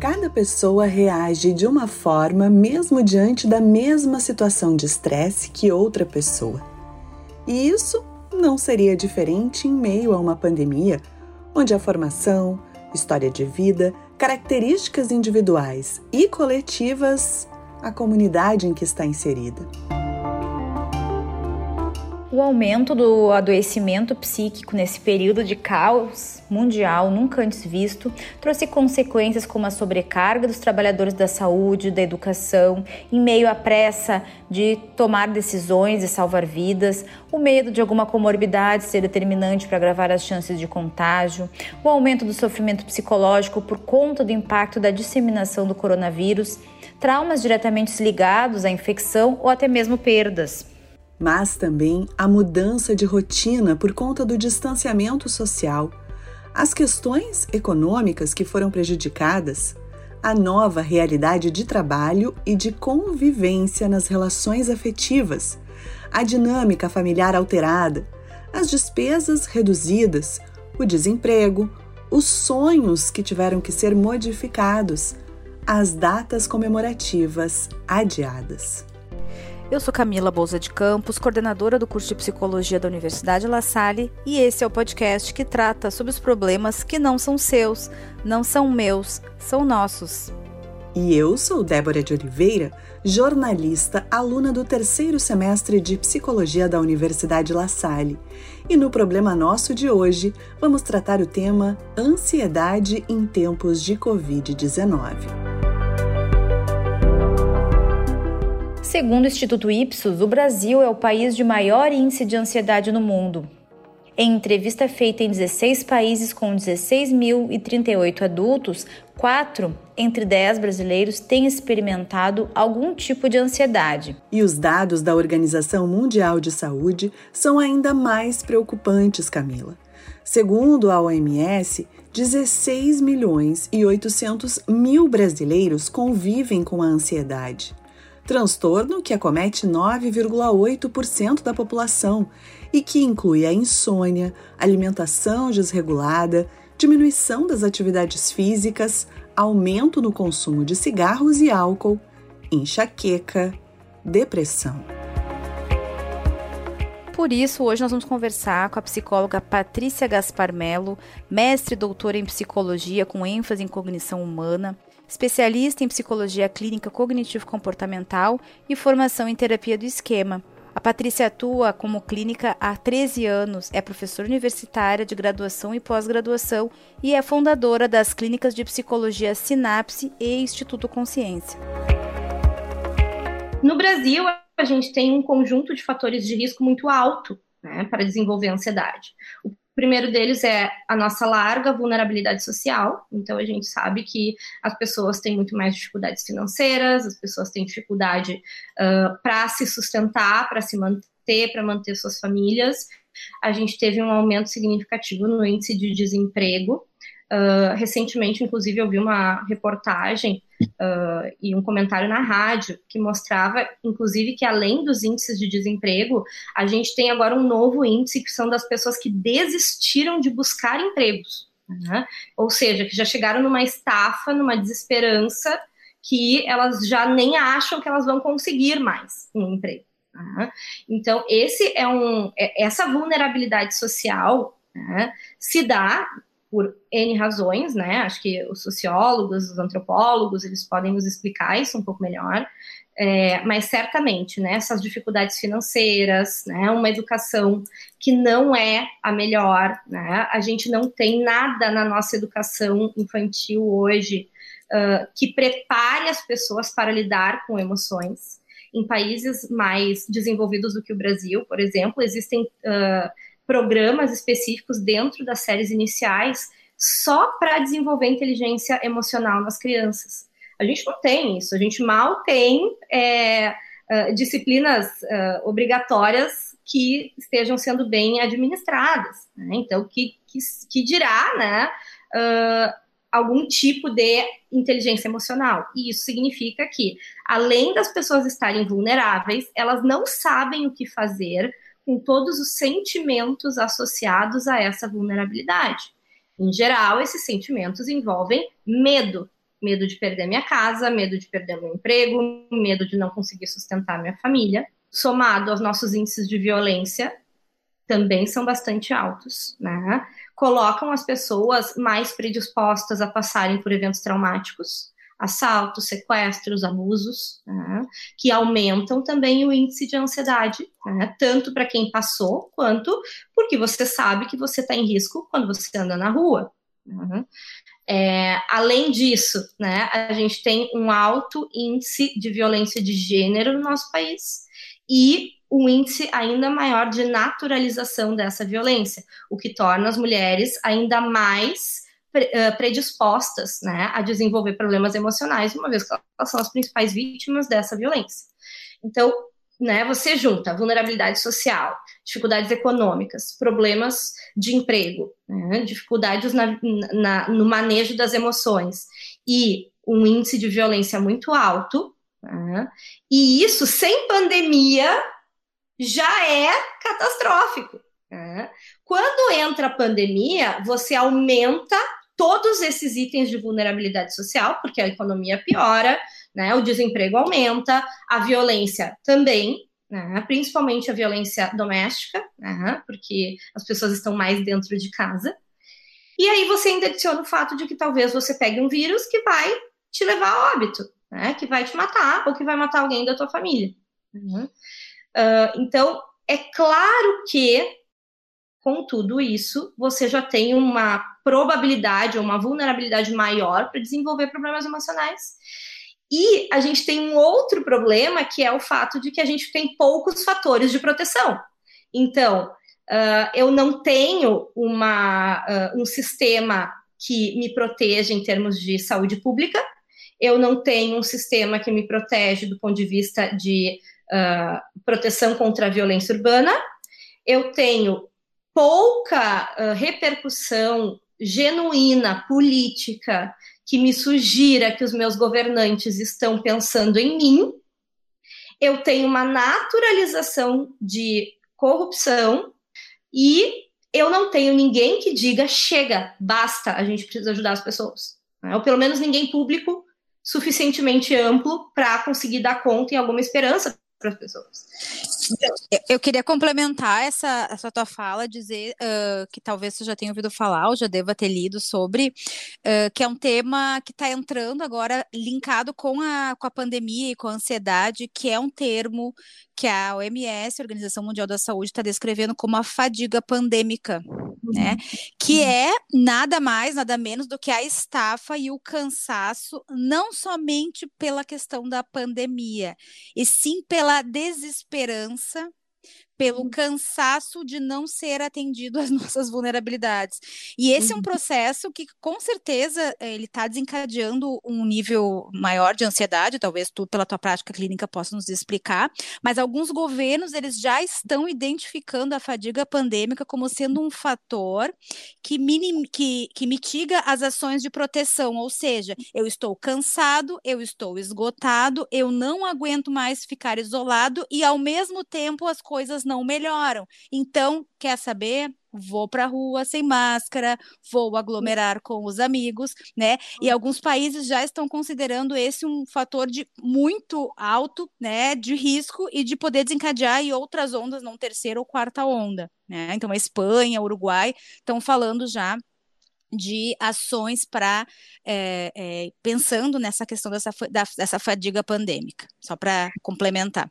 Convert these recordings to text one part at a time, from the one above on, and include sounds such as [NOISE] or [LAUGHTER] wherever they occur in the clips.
Cada pessoa reage de uma forma mesmo diante da mesma situação de estresse que outra pessoa. E isso não seria diferente em meio a uma pandemia, onde a formação, história de vida, características individuais e coletivas, a comunidade em que está inserida. O aumento do adoecimento psíquico nesse período de caos mundial nunca antes visto trouxe consequências como a sobrecarga dos trabalhadores da saúde, da educação, em meio à pressa de tomar decisões e salvar vidas, o medo de alguma comorbidade ser determinante para agravar as chances de contágio, o aumento do sofrimento psicológico por conta do impacto da disseminação do coronavírus, traumas diretamente ligados à infecção ou até mesmo perdas mas também a mudança de rotina por conta do distanciamento social, as questões econômicas que foram prejudicadas, a nova realidade de trabalho e de convivência nas relações afetivas, a dinâmica familiar alterada, as despesas reduzidas, o desemprego, os sonhos que tiveram que ser modificados, as datas comemorativas adiadas. Eu sou Camila Bolsa de Campos, coordenadora do curso de Psicologia da Universidade La Salle, e esse é o podcast que trata sobre os problemas que não são seus, não são meus, são nossos. E eu sou Débora de Oliveira, jornalista, aluna do terceiro semestre de Psicologia da Universidade La Salle. E no Problema Nosso de hoje, vamos tratar o tema Ansiedade em tempos de Covid-19. Segundo o Instituto Ipsos, o Brasil é o país de maior índice de ansiedade no mundo. Em entrevista feita em 16 países com 16.038 adultos, 4 entre 10 brasileiros têm experimentado algum tipo de ansiedade. E os dados da Organização Mundial de Saúde são ainda mais preocupantes, Camila. Segundo a OMS, 16 milhões e 800 mil brasileiros convivem com a ansiedade transtorno que acomete 9,8% da população e que inclui a insônia, alimentação desregulada, diminuição das atividades físicas, aumento no consumo de cigarros e álcool, enxaqueca, depressão. Por isso, hoje nós vamos conversar com a psicóloga Patrícia Gaspar Melo, mestre e doutora em psicologia com ênfase em cognição humana, especialista em psicologia clínica cognitivo-comportamental e formação em terapia do esquema. A Patrícia atua como clínica há 13 anos, é professora universitária de graduação e pós-graduação e é fundadora das clínicas de psicologia Sinapse e Instituto Consciência. No Brasil, a gente tem um conjunto de fatores de risco muito alto né, para desenvolver ansiedade. O o primeiro deles é a nossa larga vulnerabilidade social. Então, a gente sabe que as pessoas têm muito mais dificuldades financeiras, as pessoas têm dificuldade uh, para se sustentar, para se manter, para manter suas famílias. A gente teve um aumento significativo no índice de desemprego. Uh, recentemente, inclusive, eu vi uma reportagem uh, e um comentário na rádio que mostrava, inclusive, que além dos índices de desemprego, a gente tem agora um novo índice que são das pessoas que desistiram de buscar empregos. Né? Ou seja, que já chegaram numa estafa, numa desesperança, que elas já nem acham que elas vão conseguir mais um emprego. Né? Então, esse é um, é, essa vulnerabilidade social né, se dá por N razões, né? Acho que os sociólogos, os antropólogos, eles podem nos explicar isso um pouco melhor. É, mas certamente, né, essas dificuldades financeiras, né, uma educação que não é a melhor, né, a gente não tem nada na nossa educação infantil hoje uh, que prepare as pessoas para lidar com emoções. Em países mais desenvolvidos do que o Brasil, por exemplo, existem uh, programas específicos dentro das séries iniciais só para desenvolver inteligência emocional nas crianças. A gente não tem isso, a gente mal tem é, uh, disciplinas uh, obrigatórias que estejam sendo bem administradas. Né? Então, que, que, que, dirá né, uh, algum tipo de inteligência emocional? E isso significa que, além das pessoas estarem vulneráveis, elas não sabem o que fazer com todos os sentimentos associados a essa vulnerabilidade. Em geral, esses sentimentos envolvem medo. Medo de perder minha casa, medo de perder meu emprego, medo de não conseguir sustentar minha família. Somado aos nossos índices de violência, também são bastante altos, né? Colocam as pessoas mais predispostas a passarem por eventos traumáticos, assaltos, sequestros, abusos, né? que aumentam também o índice de ansiedade, né? tanto para quem passou, quanto porque você sabe que você está em risco quando você anda na rua. Né? É, além disso, né, a gente tem um alto índice de violência de gênero no nosso país e um índice ainda maior de naturalização dessa violência, o que torna as mulheres ainda mais predispostas né, a desenvolver problemas emocionais, uma vez que elas são as principais vítimas dessa violência. Então, né, você junta vulnerabilidade social, dificuldades econômicas, problemas de emprego, né, dificuldades na, na, no manejo das emoções e um índice de violência muito alto, né, e isso sem pandemia já é catastrófico. Né. Quando entra a pandemia, você aumenta todos esses itens de vulnerabilidade social, porque a economia piora, né, o desemprego aumenta, a violência também, né, principalmente a violência doméstica, né, porque as pessoas estão mais dentro de casa. E aí você ainda adiciona o fato de que talvez você pegue um vírus que vai te levar a óbito, né, que vai te matar ou que vai matar alguém da tua família. Uh, então, é claro que com tudo isso, você já tem uma probabilidade ou uma vulnerabilidade maior para desenvolver problemas emocionais. E a gente tem um outro problema que é o fato de que a gente tem poucos fatores de proteção. Então, uh, eu não tenho uma, uh, um sistema que me proteja em termos de saúde pública, eu não tenho um sistema que me protege do ponto de vista de uh, proteção contra a violência urbana, eu tenho pouca uh, repercussão genuína política que me sugira que os meus governantes estão pensando em mim. Eu tenho uma naturalização de corrupção e eu não tenho ninguém que diga chega, basta, a gente precisa ajudar as pessoas. Né? Ou pelo menos ninguém público suficientemente amplo para conseguir dar conta em alguma esperança para as pessoas. Então, eu queria complementar essa, essa tua fala, dizer uh, que talvez você já tenha ouvido falar, ou já deva ter lido sobre, uh, que é um tema que está entrando agora linkado com a, com a pandemia e com a ansiedade, que é um termo que a OMS, a Organização Mundial da Saúde, está descrevendo como a fadiga pandêmica, né? Uhum. Que uhum. é nada mais, nada menos do que a estafa e o cansaço, não somente pela questão da pandemia, e sim pela desesperança pelo uhum. cansaço de não ser atendido às [LAUGHS] nossas vulnerabilidades. E esse é um uhum. processo que, com certeza, ele está desencadeando um nível maior de ansiedade, talvez tu, pela tua prática clínica, possa nos explicar, mas alguns governos, eles já estão identificando a fadiga pandêmica como sendo um fator que, minim, que, que mitiga as ações de proteção, ou seja, eu estou cansado, eu estou esgotado, eu não aguento mais ficar isolado e, ao mesmo tempo, as coisas não melhoram. Então, quer saber? Vou para a rua sem máscara, vou aglomerar com os amigos, né? E alguns países já estão considerando esse um fator de muito alto, né, de risco e de poder desencadear e outras ondas, não terceira ou quarta onda, né? Então, a Espanha, Uruguai estão falando já de ações para é, é, pensando nessa questão dessa, dessa fadiga pandêmica, só para complementar.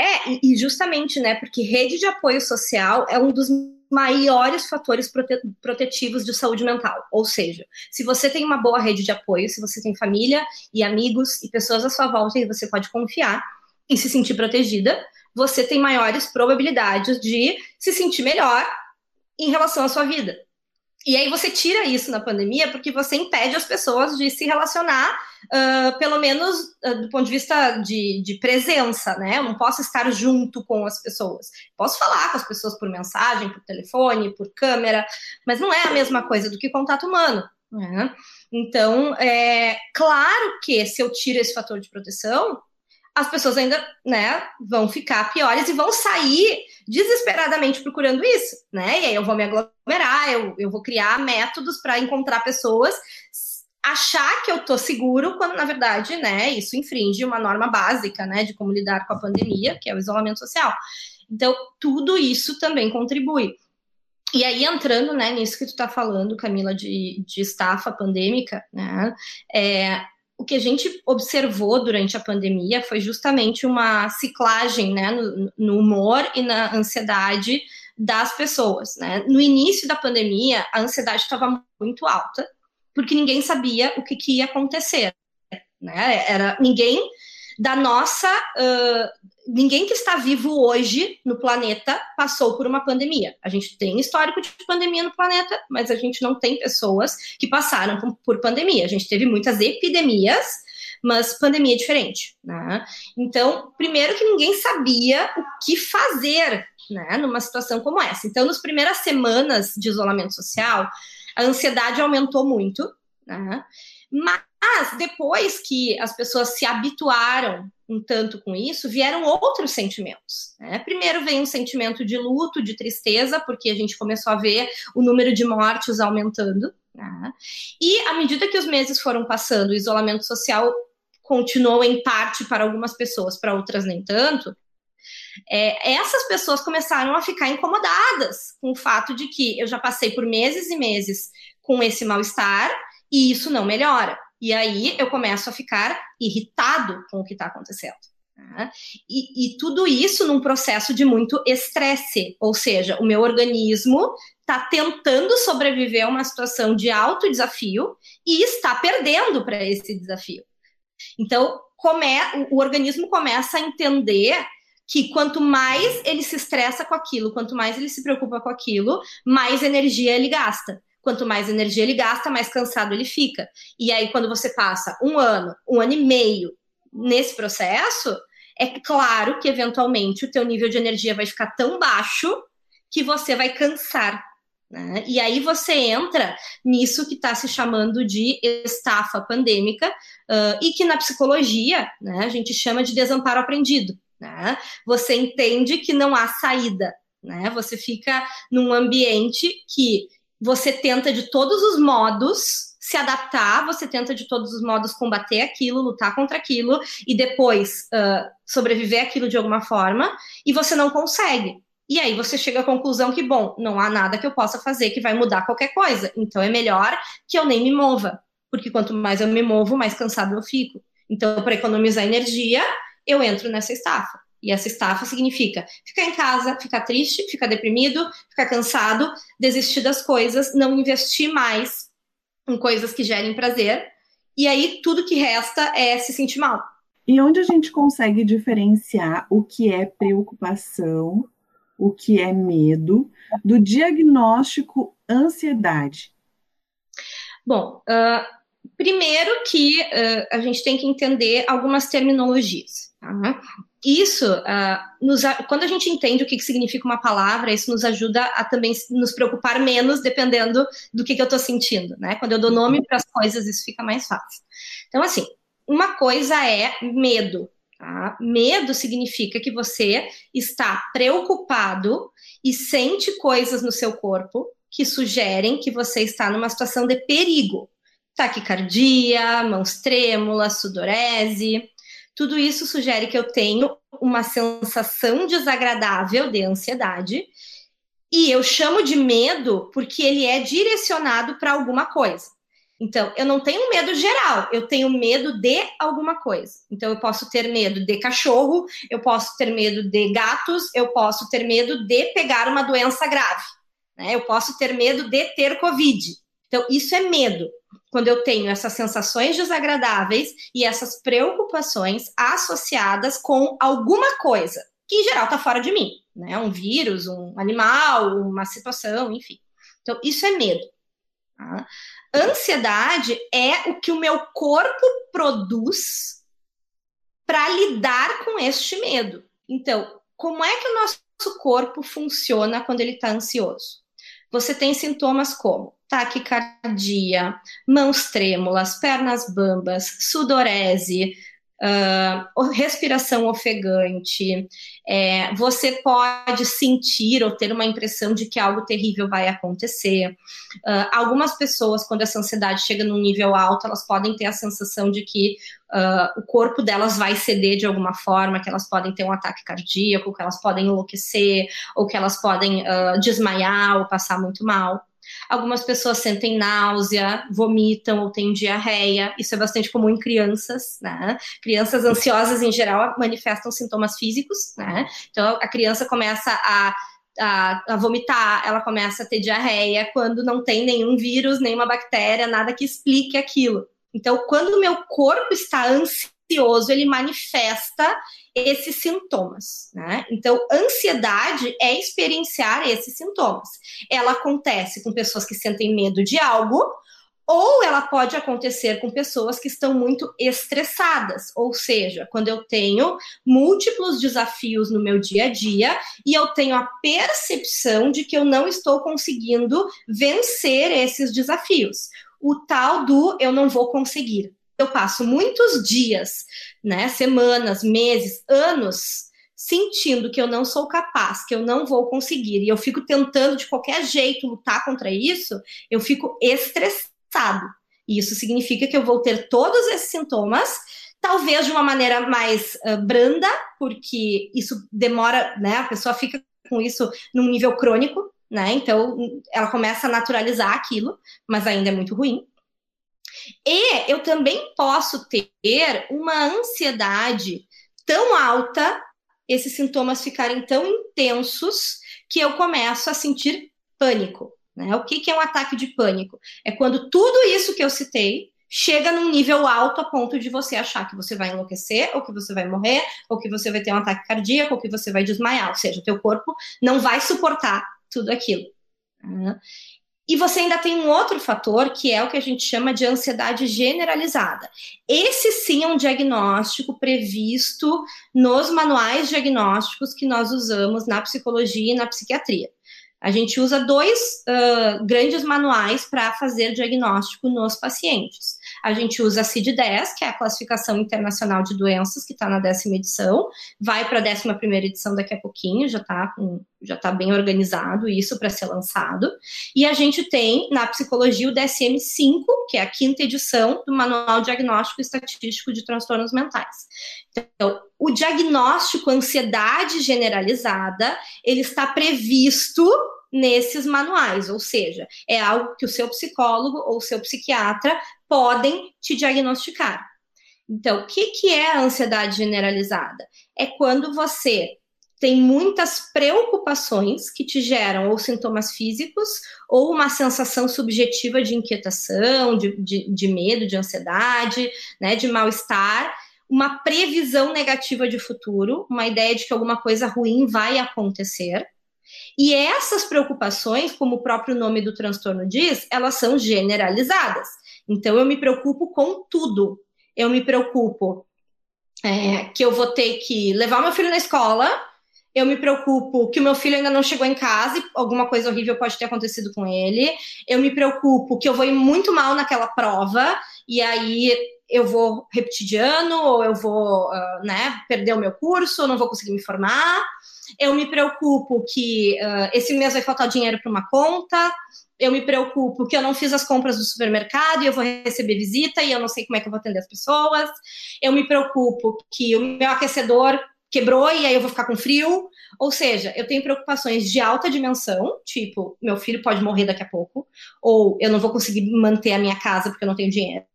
É, e justamente, né, porque rede de apoio social é um dos maiores fatores prote protetivos de saúde mental. Ou seja, se você tem uma boa rede de apoio, se você tem família e amigos e pessoas à sua volta e você pode confiar e se sentir protegida, você tem maiores probabilidades de se sentir melhor em relação à sua vida. E aí você tira isso na pandemia porque você impede as pessoas de se relacionar, uh, pelo menos uh, do ponto de vista de, de, presença, né? Eu não posso estar junto com as pessoas. Posso falar com as pessoas por mensagem, por telefone, por câmera, mas não é a mesma coisa do que contato humano. Né? Então, é claro que se eu tiro esse fator de proteção, as pessoas ainda né, vão ficar piores e vão sair desesperadamente procurando isso, né? E aí eu vou me aglomerar, eu, eu vou criar métodos para encontrar pessoas, achar que eu tô seguro, quando na verdade, né, isso infringe uma norma básica, né, de como lidar com a pandemia, que é o isolamento social. Então, tudo isso também contribui. E aí, entrando né, nisso que tu está falando, Camila, de, de estafa pandêmica, né, é, que a gente observou durante a pandemia foi justamente uma ciclagem né, no, no humor e na ansiedade das pessoas. Né? No início da pandemia, a ansiedade estava muito alta, porque ninguém sabia o que, que ia acontecer. Né? Era ninguém da nossa. Uh, ninguém que está vivo hoje no planeta passou por uma pandemia. A gente tem histórico de pandemia no planeta, mas a gente não tem pessoas que passaram por pandemia. A gente teve muitas epidemias, mas pandemia é diferente. Né? Então, primeiro que ninguém sabia o que fazer né, numa situação como essa. Então, nas primeiras semanas de isolamento social, a ansiedade aumentou muito. Né? Mas depois que as pessoas se habituaram um tanto com isso, vieram outros sentimentos. Né? Primeiro veio um sentimento de luto, de tristeza, porque a gente começou a ver o número de mortes aumentando. Né? E à medida que os meses foram passando, o isolamento social continuou em parte para algumas pessoas, para outras nem tanto. É, essas pessoas começaram a ficar incomodadas com o fato de que eu já passei por meses e meses com esse mal-estar e isso não melhora. E aí eu começo a ficar irritado com o que está acontecendo. Né? E, e, tudo isso num processo de muito estresse, ou seja, o meu organismo está tentando sobreviver a uma situação de alto desafio e está perdendo para esse desafio. Então, o organismo começa a entender que quanto mais ele se estressa com aquilo, quanto mais ele se preocupa com aquilo, mais energia ele gasta. Quanto mais energia ele gasta, mais cansado ele fica. E aí, quando você passa um ano, um ano e meio nesse processo, é claro que eventualmente o teu nível de energia vai ficar tão baixo que você vai cansar. Né? E aí você entra nisso que está se chamando de estafa pandêmica uh, e que na psicologia né, a gente chama de desamparo aprendido. Né? Você entende que não há saída, né? Você fica num ambiente que você tenta de todos os modos se adaptar, você tenta de todos os modos combater aquilo, lutar contra aquilo e depois uh, sobreviver aquilo de alguma forma, e você não consegue. E aí você chega à conclusão que, bom, não há nada que eu possa fazer que vai mudar qualquer coisa, então é melhor que eu nem me mova, porque quanto mais eu me movo, mais cansado eu fico. Então, para economizar energia, eu entro nessa estafa. E essa estafa significa ficar em casa, ficar triste, ficar deprimido, ficar cansado, desistir das coisas, não investir mais em coisas que gerem prazer. E aí tudo que resta é se sentir mal. E onde a gente consegue diferenciar o que é preocupação, o que é medo, do diagnóstico ansiedade? Bom, uh, primeiro que uh, a gente tem que entender algumas terminologias. Tá? Isso, uh, nos, quando a gente entende o que, que, significa uma palavra, isso nos ajuda a também nos preocupar menos, dependendo do que, que eu estou sentindo, né? Quando eu dou nome para as coisas, isso fica mais fácil. Então, assim, uma coisa é medo. Tá? Medo significa que você está preocupado e sente coisas no seu corpo que sugerem que você está numa situação de perigo. Taquicardia, mãos trêmulas, sudorese, tudo isso sugere que eu tenho uma sensação desagradável de ansiedade. E eu chamo de medo porque ele é direcionado para alguma coisa. Então, eu não tenho medo geral, eu tenho medo de alguma coisa. Então, eu posso ter medo de cachorro, eu posso ter medo de gatos, eu posso ter medo de pegar uma doença grave, né? eu posso ter medo de ter Covid. Então, isso é medo quando eu tenho essas sensações desagradáveis e essas preocupações associadas com alguma coisa, que em geral está fora de mim, né? Um vírus, um animal, uma situação, enfim. Então, isso é medo. Tá? Ansiedade é o que o meu corpo produz para lidar com este medo. Então, como é que o nosso corpo funciona quando ele está ansioso? Você tem sintomas como taquicardia, mãos trêmulas, pernas bambas, sudorese, uh, respiração ofegante, é, você pode sentir ou ter uma impressão de que algo terrível vai acontecer. Uh, algumas pessoas, quando essa ansiedade chega num nível alto, elas podem ter a sensação de que uh, o corpo delas vai ceder de alguma forma, que elas podem ter um ataque cardíaco, que elas podem enlouquecer, ou que elas podem desmaiar ou passar muito mal. Algumas pessoas sentem náusea, vomitam ou têm diarreia. Isso é bastante comum em crianças, né? Crianças ansiosas em geral manifestam sintomas físicos, né? Então a criança começa a a, a, vomitar, ela começa a ter diarreia quando não tem nenhum vírus, nenhuma bactéria, nada que explique aquilo. Então, quando o meu corpo está ansioso, ele manifesta esses sintomas, né? Então, ansiedade é experienciar esses sintomas. Ela acontece com pessoas que sentem medo de algo, ou ela pode acontecer com pessoas que estão muito estressadas, ou seja, quando eu tenho múltiplos desafios no meu dia a dia e eu tenho a percepção de que eu não estou conseguindo vencer esses desafios. O tal do eu não vou conseguir eu passo muitos dias, né, semanas, meses, anos sentindo que eu não sou capaz, que eu não vou conseguir, e eu fico tentando de qualquer jeito lutar contra isso, eu fico estressado. E isso significa que eu vou ter todos esses sintomas, talvez de uma maneira mais uh, branda, porque isso demora, né? A pessoa fica com isso num nível crônico, né? Então ela começa a naturalizar aquilo, mas ainda é muito ruim. E eu também posso ter uma ansiedade tão alta, esses sintomas ficarem tão intensos, que eu começo a sentir pânico. Né? O que, que é um ataque de pânico? É quando tudo isso que eu citei chega num nível alto a ponto de você achar que você vai enlouquecer, ou que você vai morrer, ou que você vai ter um ataque cardíaco, ou que você vai desmaiar. Ou seja, o teu corpo não vai suportar tudo aquilo. E você ainda tem um outro fator, que é o que a gente chama de ansiedade generalizada. Esse sim é um diagnóstico previsto nos manuais diagnósticos que nós usamos na psicologia e na psiquiatria. A gente usa dois uh, grandes manuais para fazer diagnóstico nos pacientes. A gente usa a CID-10, que é a classificação internacional de doenças, que está na décima edição, vai para a décima primeira edição daqui a pouquinho, já está já tá bem organizado isso para ser lançado. E a gente tem na psicologia o DSM-5, que é a quinta edição do Manual Diagnóstico Estatístico de Transtornos Mentais. Então, o diagnóstico ansiedade generalizada, ele está previsto nesses manuais, ou seja, é algo que o seu psicólogo ou o seu psiquiatra podem te diagnosticar. Então, o que, que é a ansiedade generalizada? É quando você tem muitas preocupações que te geram ou sintomas físicos ou uma sensação subjetiva de inquietação, de, de, de medo, de ansiedade, né, de mal-estar, uma previsão negativa de futuro, uma ideia de que alguma coisa ruim vai acontecer. E essas preocupações, como o próprio nome do transtorno diz, elas são generalizadas. Então, eu me preocupo com tudo. Eu me preocupo é, que eu vou ter que levar meu filho na escola, eu me preocupo que o meu filho ainda não chegou em casa e alguma coisa horrível pode ter acontecido com ele. Eu me preocupo que eu vou ir muito mal naquela prova e aí eu vou repetir de ano, ou eu vou uh, né, perder o meu curso, ou não vou conseguir me formar. Eu me preocupo que uh, esse mês vai faltar dinheiro para uma conta. Eu me preocupo que eu não fiz as compras do supermercado e eu vou receber visita e eu não sei como é que eu vou atender as pessoas. Eu me preocupo que o meu aquecedor quebrou e aí eu vou ficar com frio. Ou seja, eu tenho preocupações de alta dimensão, tipo, meu filho pode morrer daqui a pouco, ou eu não vou conseguir manter a minha casa porque eu não tenho dinheiro.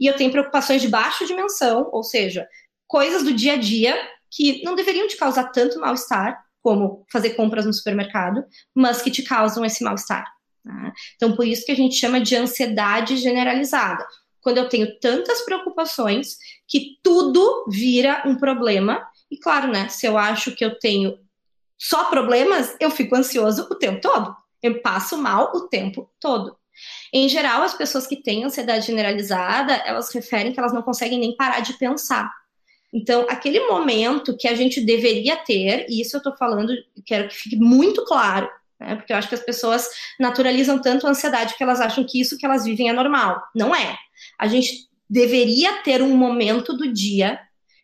E eu tenho preocupações de baixa dimensão, ou seja, coisas do dia a dia que não deveriam te causar tanto mal-estar, como fazer compras no supermercado, mas que te causam esse mal-estar. Tá? Então, por isso que a gente chama de ansiedade generalizada. Quando eu tenho tantas preocupações que tudo vira um problema. E claro, né? Se eu acho que eu tenho só problemas, eu fico ansioso o tempo todo. Eu passo mal o tempo todo. Em geral, as pessoas que têm ansiedade generalizada, elas referem que elas não conseguem nem parar de pensar. Então, aquele momento que a gente deveria ter, e isso eu estou falando, quero que fique muito claro, né? Porque eu acho que as pessoas naturalizam tanto a ansiedade que elas acham que isso que elas vivem é normal. Não é. A gente deveria ter um momento do dia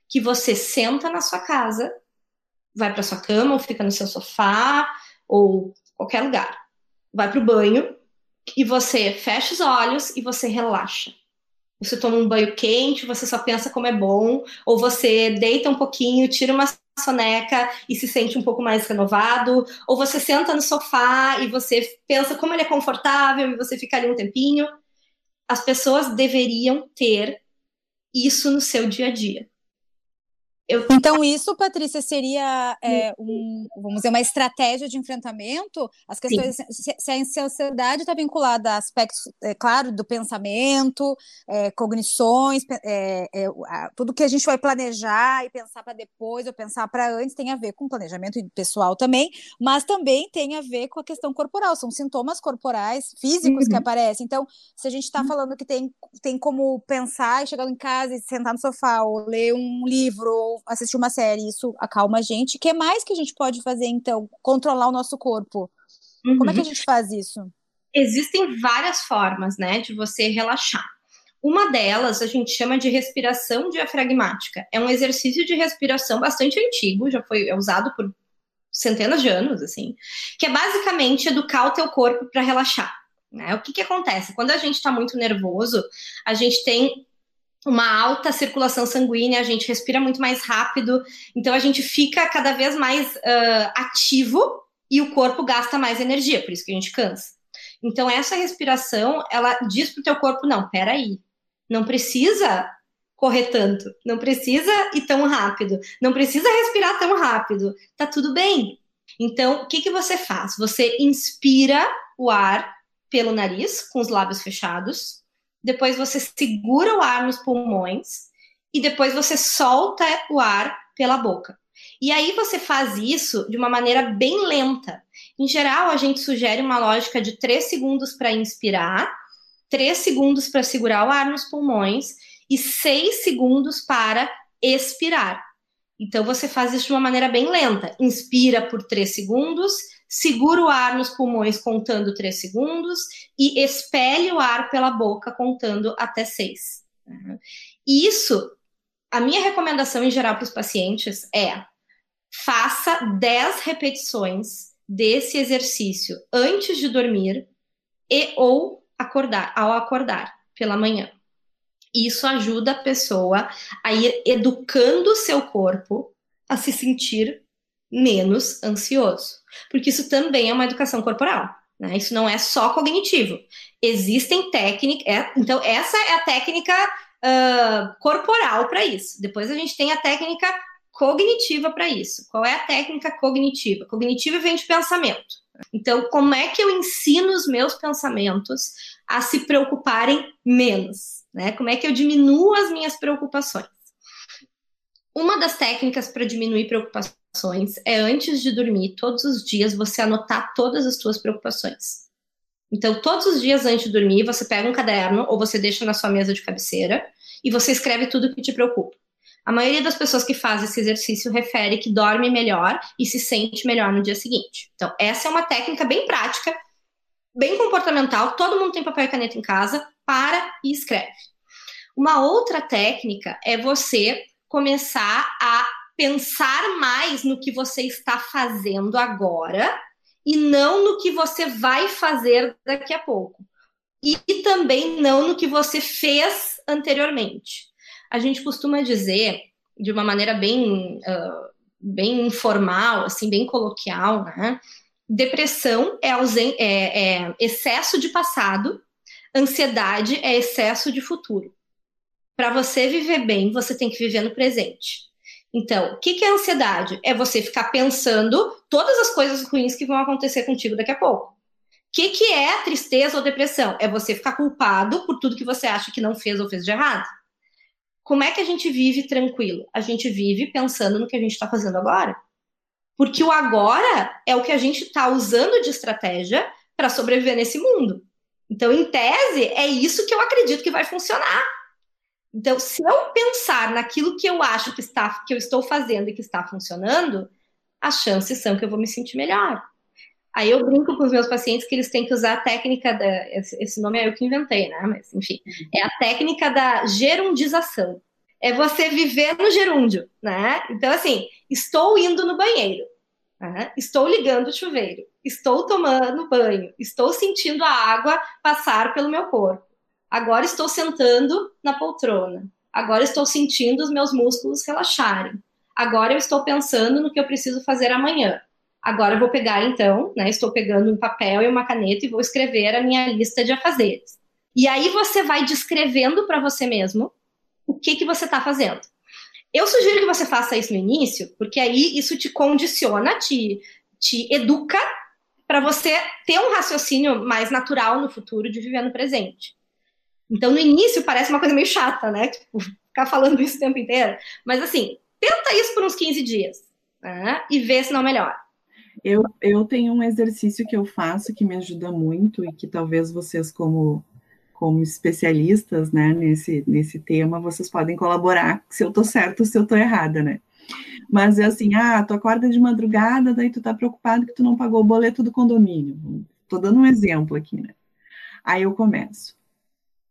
que você senta na sua casa, vai para sua cama ou fica no seu sofá ou qualquer lugar. Vai para o banho e você fecha os olhos e você relaxa. Você toma um banho quente, você só pensa como é bom, ou você deita um pouquinho, tira uma soneca e se sente um pouco mais renovado, ou você senta no sofá e você pensa como ele é confortável e você fica ali um tempinho. As pessoas deveriam ter isso no seu dia a dia. Eu... Então, isso, Patrícia, seria é, um, vamos dizer, uma estratégia de enfrentamento? As questões, se, se, a ansiedade está vinculada a aspectos, é, claro, do pensamento, é, cognições, é, é, tudo que a gente vai planejar e pensar para depois ou pensar para antes tem a ver com planejamento pessoal também, mas também tem a ver com a questão corporal, são sintomas corporais, físicos uhum. que aparecem. Então, se a gente está uhum. falando que tem, tem como pensar e chegar em casa e sentar no sofá ou ler um livro assistir uma série, isso acalma a gente. O que mais que a gente pode fazer, então? Controlar o nosso corpo. Uhum. Como é que a uhum. gente faz isso? Existem várias formas, né, de você relaxar. Uma delas a gente chama de respiração diafragmática. É um exercício de respiração bastante antigo, já foi usado por centenas de anos, assim, que é basicamente educar o teu corpo para relaxar. Né? O que, que acontece? Quando a gente está muito nervoso, a gente tem uma alta circulação sanguínea, a gente respira muito mais rápido, então a gente fica cada vez mais uh, ativo e o corpo gasta mais energia, por isso que a gente cansa. Então essa respiração, ela diz pro teu corpo, não, peraí, não precisa correr tanto, não precisa ir tão rápido, não precisa respirar tão rápido, tá tudo bem. Então, o que, que você faz? Você inspira o ar pelo nariz, com os lábios fechados, depois você segura o ar nos pulmões e depois você solta o ar pela boca. E aí você faz isso de uma maneira bem lenta. Em geral, a gente sugere uma lógica de 3 segundos para inspirar, 3 segundos para segurar o ar nos pulmões e 6 segundos para expirar. Então você faz isso de uma maneira bem lenta. Inspira por 3 segundos, segura o ar nos pulmões contando 3 segundos e expele o ar pela boca contando até 6. Isso, a minha recomendação em geral para os pacientes é faça 10 repetições desse exercício antes de dormir e ou acordar, ao acordar pela manhã. Isso ajuda a pessoa a ir educando o seu corpo a se sentir menos ansioso. Porque isso também é uma educação corporal. Né? Isso não é só cognitivo. Existem técnicas. É, então, essa é a técnica uh, corporal para isso. Depois a gente tem a técnica cognitiva para isso. Qual é a técnica cognitiva? Cognitiva vem de pensamento. Então, como é que eu ensino os meus pensamentos a se preocuparem menos? Né? Como é que eu diminuo as minhas preocupações? Uma das técnicas para diminuir preocupações é antes de dormir, todos os dias, você anotar todas as suas preocupações. Então, todos os dias antes de dormir, você pega um caderno ou você deixa na sua mesa de cabeceira e você escreve tudo que te preocupa. A maioria das pessoas que faz esse exercício refere que dorme melhor e se sente melhor no dia seguinte. Então, essa é uma técnica bem prática, bem comportamental. Todo mundo tem papel e caneta em casa, para e escreve. Uma outra técnica é você começar a pensar mais no que você está fazendo agora e não no que você vai fazer daqui a pouco. E, também não no que você fez anteriormente. A gente costuma dizer, de uma maneira bem, uh, bem informal, assim, bem coloquial, né? Depressão é, é, é excesso de passado, ansiedade é excesso de futuro. Para você viver bem, você tem que viver no presente. Então, o que, que é ansiedade? É você ficar pensando todas as coisas ruins que vão acontecer contigo daqui a pouco. O que, que é tristeza ou depressão? É você ficar culpado por tudo que você acha que não fez ou fez de errado. Como é que a gente vive tranquilo? A gente vive pensando no que a gente está fazendo agora. Porque o agora é o que a gente está usando de estratégia para sobreviver nesse mundo. Então, em tese, é isso que eu acredito que vai funcionar. Então, se eu pensar naquilo que eu acho que, está, que eu estou fazendo e que está funcionando, as chances são que eu vou me sentir melhor. Aí eu brinco com os meus pacientes que eles têm que usar a técnica da. Esse nome é eu que inventei, né? Mas, enfim, é a técnica da gerundização. é você viver no gerúndio, né? Então, assim, estou indo no banheiro, né? estou ligando o chuveiro, estou tomando banho, estou sentindo a água passar pelo meu corpo. Agora estou sentando na poltrona. Agora estou sentindo os meus músculos relaxarem. Agora eu estou pensando no que eu preciso fazer amanhã. Agora eu vou pegar, então, né? Estou pegando um papel e uma caneta e vou escrever a minha lista de afazeres. E aí você vai descrevendo para você mesmo o que, que você está fazendo. Eu sugiro que você faça isso no início, porque aí isso te condiciona, te, te educa para você ter um raciocínio mais natural no futuro de viver no presente. Então, no início parece uma coisa meio chata, né? Tipo, ficar falando isso o tempo inteiro. Mas assim, tenta isso por uns 15 dias né? e vê se não melhora. Eu, eu tenho um exercício que eu faço que me ajuda muito e que talvez vocês, como como especialistas né, nesse, nesse tema, vocês podem colaborar se eu estou certo ou se eu estou errada, né? Mas é assim, ah, tu acorda de madrugada, daí tu tá preocupado que tu não pagou o boleto do condomínio. Estou dando um exemplo aqui, né? Aí eu começo.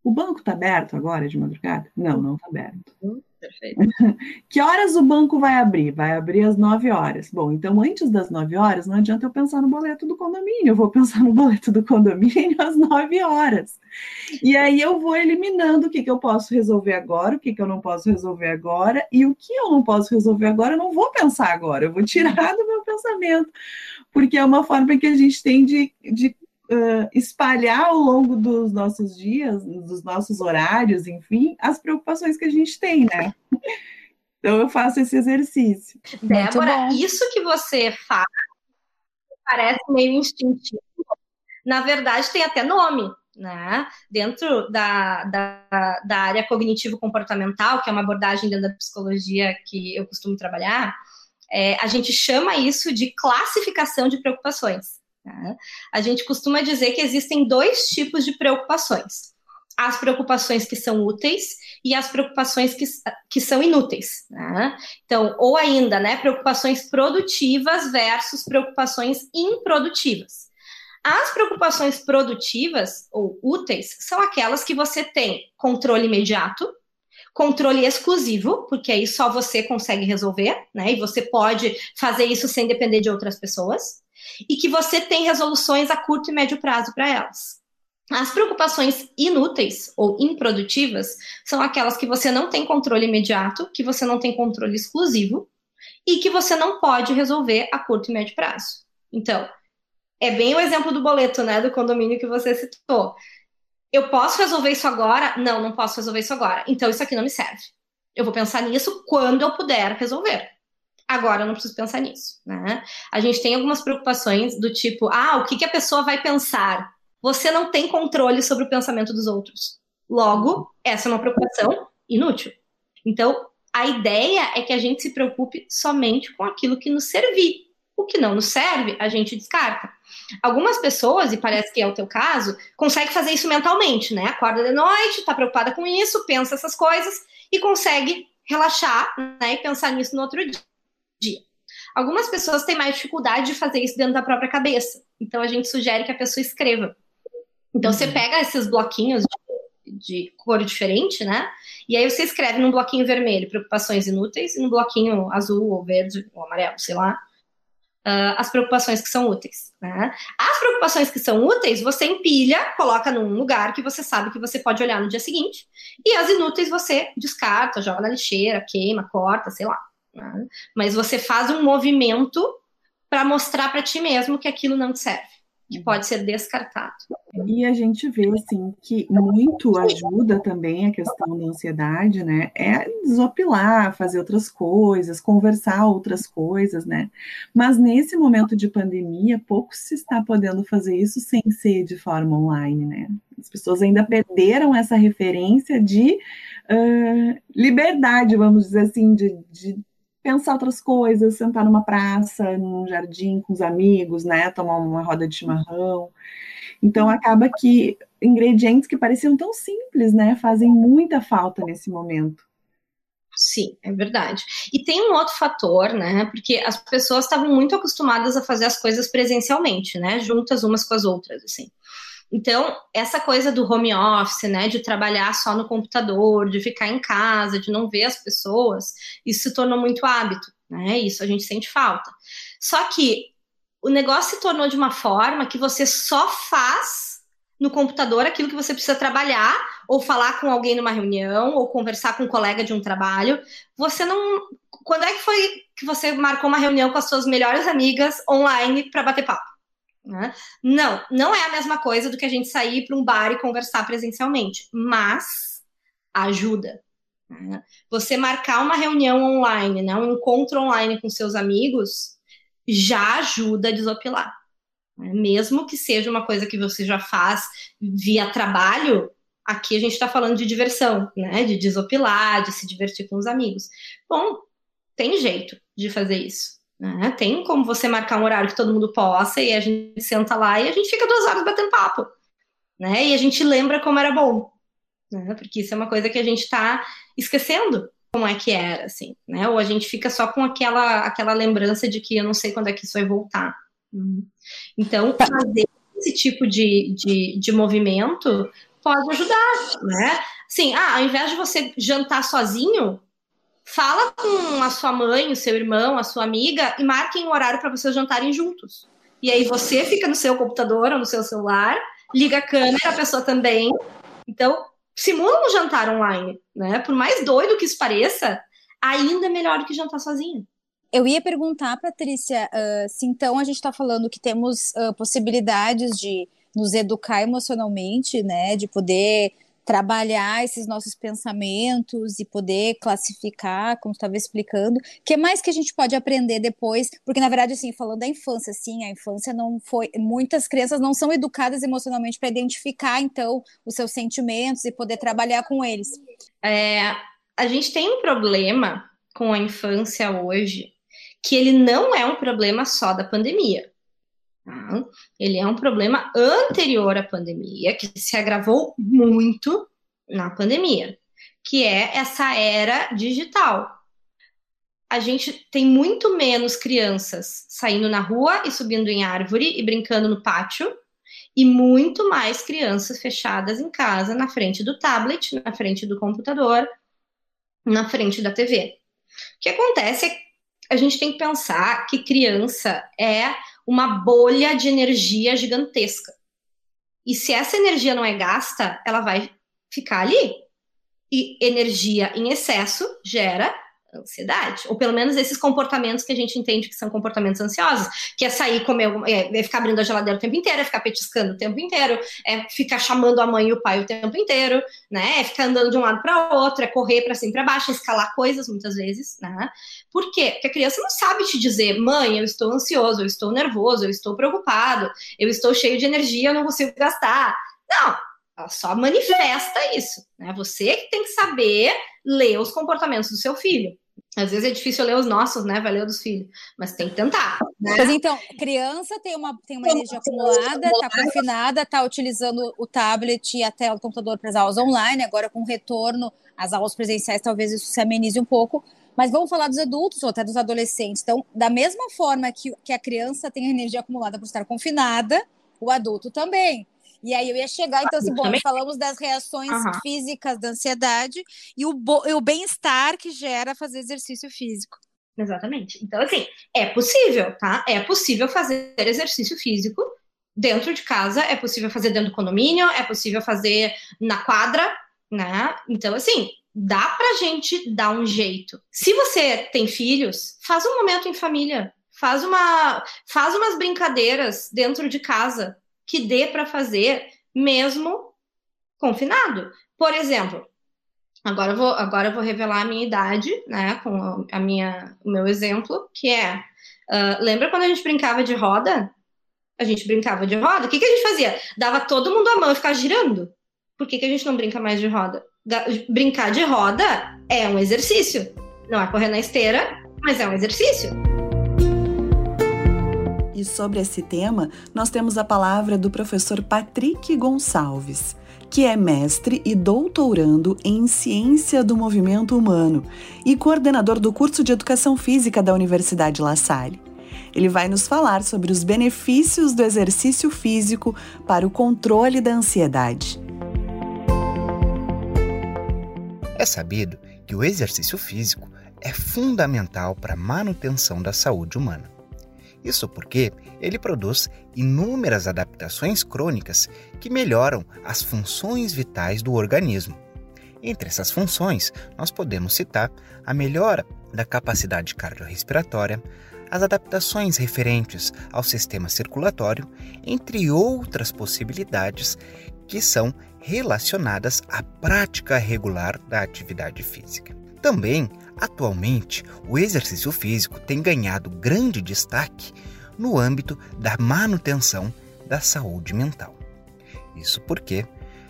O banco tá aberto agora de madrugada? Não, não tá aberto. Uhum. Perfeito. [LAUGHS] que horas o banco vai abrir? Vai abrir às 9 horas. Bom, então antes das 9 horas, não adianta eu pensar no boleto do condomínio, eu vou pensar no boleto do condomínio às 9 horas. E aí eu vou eliminando o que, que eu posso resolver agora, o que, que eu não posso resolver agora, e o que eu não posso resolver agora, eu não vou pensar agora, eu vou tirar do meu pensamento, porque é uma forma que a gente tem de, de uh, espalhar ao longo dos nossos dias, dos nossos horários, enfim, as preocupações que a gente tem, né? Então eu faço esse exercício. Débora, isso que você faz parece meio instintivo. Na verdade, tem até nome. Né? Dentro da, da, da área cognitivo-comportamental, que é uma abordagem dentro da psicologia que eu costumo trabalhar, é, a gente chama isso de classificação de preocupações. Né? A gente costuma dizer que existem dois tipos de preocupações: as preocupações que são úteis e as preocupações que, que são inúteis. Né? Então, ou ainda, né, preocupações produtivas versus preocupações improdutivas. As preocupações produtivas ou úteis são aquelas que você tem controle imediato, controle exclusivo, porque aí só você consegue resolver, né? E você pode fazer isso sem depender de outras pessoas e que você tem resoluções a curto e médio prazo para elas. As preocupações inúteis ou improdutivas são aquelas que você não tem controle imediato, que você não tem controle exclusivo e que você não pode resolver a curto e médio prazo. Então, é bem o exemplo do boleto, né, do condomínio que você citou. Eu posso resolver isso agora? Não, não posso resolver isso agora. Então, isso aqui não me serve. Eu vou pensar nisso quando eu puder resolver. Agora eu não preciso pensar nisso, né? A gente tem algumas preocupações do tipo, ah, o que, que a pessoa vai pensar? Você não tem controle sobre o pensamento dos outros. Logo, essa é uma preocupação inútil. Então, a ideia é que a gente se preocupe somente com aquilo que nos servir. O que não nos serve, a gente descarta. Algumas pessoas, e parece que é o teu caso, conseguem fazer isso mentalmente, né? Acorda de noite, tá preocupada com isso, pensa essas coisas e consegue relaxar, né? E pensar nisso no outro dia dia. Algumas pessoas têm mais dificuldade de fazer isso dentro da própria cabeça. Então a gente sugere que a pessoa escreva. Então uhum. você pega esses bloquinhos de, de, cor diferente, né? E aí você escreve num bloquinho vermelho preocupações inúteis e no bloquinho azul ou verde ou amarelo, sei lá, uh, as preocupações que são úteis. Né? As preocupações que são úteis você empilha, coloca num lugar que você sabe que você pode olhar no dia seguinte. E as inúteis você descarta, joga na lixeira, queima, corta, sei lá. Né? Mas você faz um movimento para mostrar para ti mesmo que aquilo não te serve, que uhum. pode ser descartado. E a gente vê assim que muito ajuda também a questão da ansiedade, né? É desopilar, fazer outras coisas, conversar outras coisas, né? Mas nesse momento de pandemia, pouco se está podendo fazer isso sem ser de forma online, né? As pessoas ainda perderam essa referência de uh, liberdade, vamos dizer assim, de, de pensar outras coisas, sentar numa praça, num jardim com os amigos, né, tomar uma roda de chimarrão. Então acaba que ingredientes que pareciam tão simples, né, fazem muita falta nesse momento. Sim, é verdade. E tem um outro fator, né? Porque as pessoas estavam muito acostumadas a fazer as coisas presencialmente, né? Juntas umas com as outras, assim. Então, essa coisa do home office, né, de trabalhar só no computador, de ficar em casa, de não ver as pessoas, isso se tornou muito hábito, né? Isso a gente sente falta. Só que o negócio se tornou de uma forma que você só faz no computador aquilo que você precisa trabalhar, ou falar com alguém numa reunião, ou conversar com um colega de um trabalho. Você não. Quando é que foi que você marcou uma reunião com as suas melhores amigas online para bater papo? Né? Não, não é a mesma coisa do que a gente sair para um bar e conversar presencialmente, mas ajuda. Né? Você marcar uma reunião online, né? um encontro online com seus amigos, já ajuda a desopilar. Né? Mesmo que seja uma coisa que você já faz via trabalho, aqui a gente está falando de diversão, né? De desopilar, de se divertir com os amigos. Bom, tem jeito de fazer isso. Né? Tem como você marcar um horário que todo mundo possa e a gente senta lá e a gente fica duas horas batendo papo. Né? E a gente lembra como era bom. Né? Porque isso é uma coisa que a gente está esquecendo como é que era, assim, né? Ou a gente fica só com aquela, aquela lembrança de que eu não sei quando é que isso vai voltar. Uhum. Então, fazer esse tipo de, de, de movimento pode ajudar, né? Sim, ah, ao invés de você jantar sozinho, fala com a sua mãe, o seu irmão, a sua amiga e marquem um horário para vocês jantarem juntos. E aí você fica no seu computador ou no seu celular, liga a câmera, a pessoa também. Então, simula um jantar online, né? Por mais doido que isso pareça, ainda é melhor do que jantar sozinho. Eu ia perguntar, Patrícia, uh, se então a gente está falando que temos uh, possibilidades de nos educar emocionalmente, né, de poder trabalhar esses nossos pensamentos e poder classificar, como estava explicando. O que mais que a gente pode aprender depois? Porque, na verdade, assim, falando da infância, sim, a infância não foi. Muitas crianças não são educadas emocionalmente para identificar, então, os seus sentimentos e poder trabalhar com eles. É, a gente tem um problema com a infância hoje que ele não é um problema só da pandemia. Tá? Ele é um problema anterior à pandemia, que se agravou muito na pandemia, que é essa era digital. A gente tem muito menos crianças saindo na rua e subindo em árvore e brincando no pátio, e muito mais crianças fechadas em casa, na frente do tablet, na frente do computador, na frente da TV. O que acontece é a gente tem que pensar que criança é uma bolha de energia gigantesca. E se essa energia não é gasta, ela vai ficar ali. E energia em excesso gera ansiedade, ou pelo menos esses comportamentos que a gente entende que são comportamentos ansiosos, que é sair comer, é, é ficar abrindo a geladeira o tempo inteiro, é ficar petiscando o tempo inteiro, é ficar chamando a mãe e o pai o tempo inteiro, né? É ficar andando de um lado para outro, é correr para cima e para baixo, é escalar coisas muitas vezes, né? Por quê? Porque a criança não sabe te dizer, mãe, eu estou ansioso, eu estou nervoso, eu estou preocupado, eu estou cheio de energia, eu não consigo gastar. Não, ela só manifesta isso, né? Você que tem que saber ler os comportamentos do seu filho. Às vezes é difícil ler os nossos, né? Vai ler dos filhos, mas tem que tentar. Né? Mas então, criança tem uma, tem uma energia acumulada, está confinada, está utilizando o tablet e até o computador para as aulas online, agora com retorno às aulas presenciais, talvez isso se amenize um pouco. Mas vamos falar dos adultos ou até dos adolescentes. Então, da mesma forma que, que a criança tem a energia acumulada por estar confinada, o adulto também. E aí eu ia chegar, então, assim, bom, falamos das reações uhum. físicas da ansiedade e o, o bem-estar que gera fazer exercício físico. Exatamente. Então, assim, é possível, tá? É possível fazer exercício físico dentro de casa, é possível fazer dentro do condomínio, é possível fazer na quadra, né? Então, assim, dá pra gente dar um jeito. Se você tem filhos, faz um momento em família. Faz, uma, faz umas brincadeiras dentro de casa que dê para fazer mesmo confinado. Por exemplo, agora eu vou, agora eu vou revelar a minha idade, né, com a minha, o meu exemplo, que é, uh, lembra quando a gente brincava de roda? A gente brincava de roda, o que, que a gente fazia? Dava todo mundo a mão e ficava girando. Por que, que a gente não brinca mais de roda? Brincar de roda é um exercício. Não é correr na esteira, mas é um exercício. E sobre esse tema, nós temos a palavra do professor Patrick Gonçalves, que é mestre e doutorando em Ciência do Movimento Humano e coordenador do curso de Educação Física da Universidade La Salle. Ele vai nos falar sobre os benefícios do exercício físico para o controle da ansiedade. É sabido que o exercício físico é fundamental para a manutenção da saúde humana. Isso porque ele produz inúmeras adaptações crônicas que melhoram as funções vitais do organismo. Entre essas funções, nós podemos citar a melhora da capacidade cardiorrespiratória, as adaptações referentes ao sistema circulatório, entre outras possibilidades que são relacionadas à prática regular da atividade física. Também, atualmente, o exercício físico tem ganhado grande destaque no âmbito da manutenção da saúde mental. Isso porque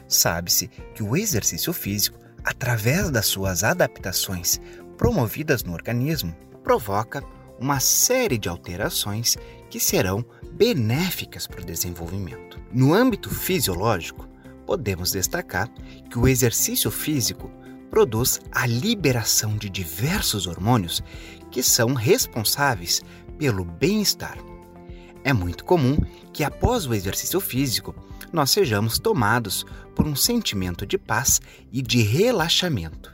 sabe-se que o exercício físico, através das suas adaptações promovidas no organismo, provoca uma série de alterações que serão benéficas para o desenvolvimento. No âmbito fisiológico, podemos destacar que o exercício físico produz a liberação de diversos hormônios que são responsáveis pelo bem-estar. É muito comum que após o exercício físico nós sejamos tomados por um sentimento de paz e de relaxamento.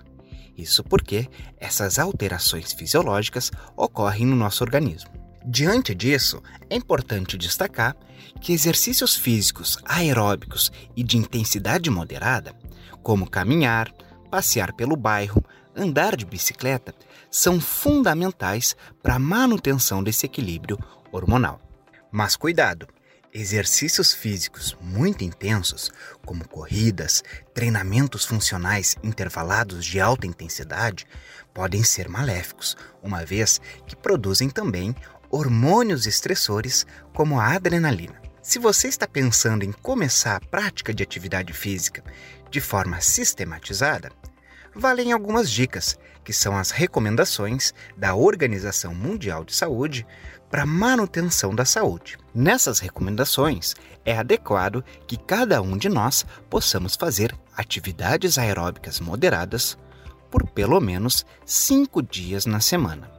Isso porque essas alterações fisiológicas ocorrem no nosso organismo. Diante disso, é importante destacar que exercícios físicos aeróbicos e de intensidade moderada, como caminhar, passear pelo bairro, andar de bicicleta, são fundamentais para a manutenção desse equilíbrio hormonal. Mas cuidado! Exercícios físicos muito intensos, como corridas, treinamentos funcionais intervalados de alta intensidade, podem ser maléficos, uma vez que produzem também hormônios estressores como a adrenalina. Se você está pensando em começar a prática de atividade física de forma sistematizada, valem algumas dicas, que são as recomendações da Organização Mundial de Saúde para manutenção da saúde. Nessas recomendações, é adequado que cada um de nós possamos fazer atividades aeróbicas moderadas por pelo menos cinco dias na semana.